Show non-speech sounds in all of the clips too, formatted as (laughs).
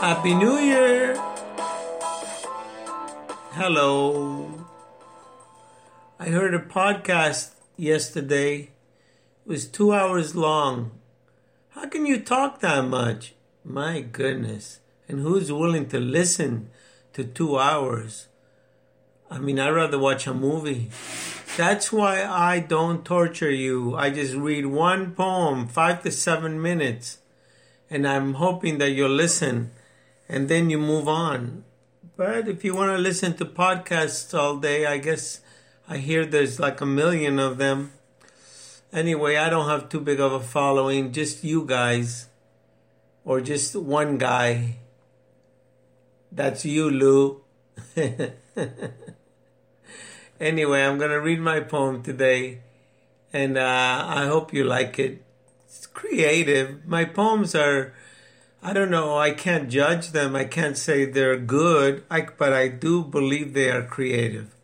Happy New Year. Hello. I heard a podcast yesterday. It was two hours long. How can you talk that much? My goodness. And who's willing to listen to two hours? I mean, I'd rather watch a movie. That's why I don't torture you. I just read one poem, five to seven minutes, and I'm hoping that you'll listen and then you move on. But if you want to listen to podcasts all day, I guess I hear there's like a million of them. Anyway, I don't have too big of a following, just you guys, or just one guy. That's you, Lou. (laughs) Anyway, I'm going to read my poem today, and uh, I hope you like it. It's creative. My poems are, I don't know, I can't judge them. I can't say they're good, I, but I do believe they are creative.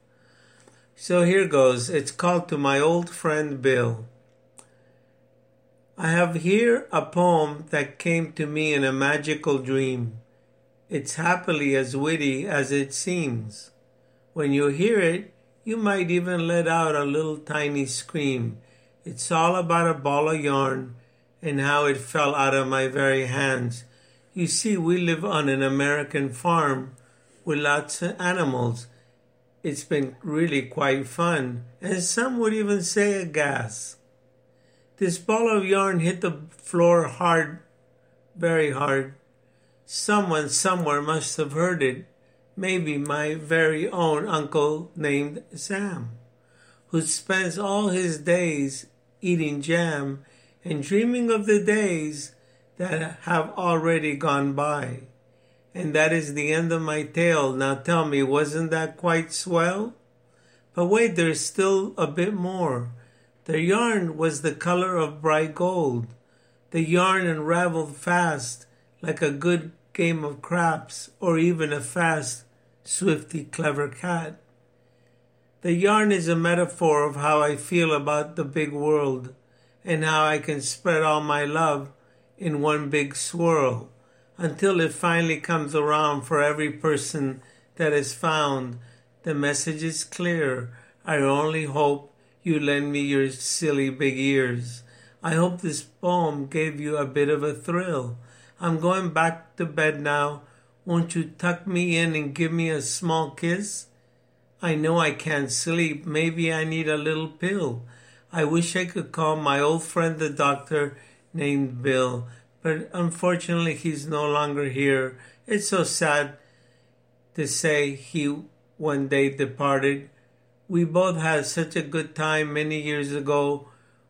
So here goes. It's called To My Old Friend Bill. I have here a poem that came to me in a magical dream. It's happily as witty as it seems. When you hear it, you might even let out a little tiny scream. It's all about a ball of yarn and how it fell out of my very hands. You see, we live on an American farm with lots of animals. It's been really quite fun, and some would even say a gas. This ball of yarn hit the floor hard, very hard. Someone somewhere must have heard it maybe my very own uncle named Sam, who spends all his days eating jam and dreaming of the days that have already gone by. And that is the end of my tale. Now tell me, wasn't that quite swell? But wait, there's still a bit more. The yarn was the color of bright gold. The yarn unraveled fast, like a good game of craps, or even a fast, swifty, clever cat. The yarn is a metaphor of how I feel about the big world and now I can spread all my love in one big swirl until it finally comes around for every person that is found. The message is clear. I only hope you lend me your silly big ears. I hope this poem gave you a bit of a thrill. I'm going back to bed now. Won't you tuck me in and give me a small kiss? I know I can't sleep. Maybe I need a little pill. I wish I could call my old friend the doctor named Bill, but unfortunately he's no longer here. It's so sad to say he one day departed. We both had such a good time many years ago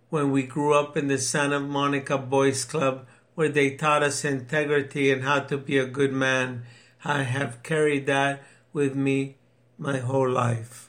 when we grew up in the Santa Monica Boys Club where they taught us integrity and how to be a good man. I have carried that with me my whole life.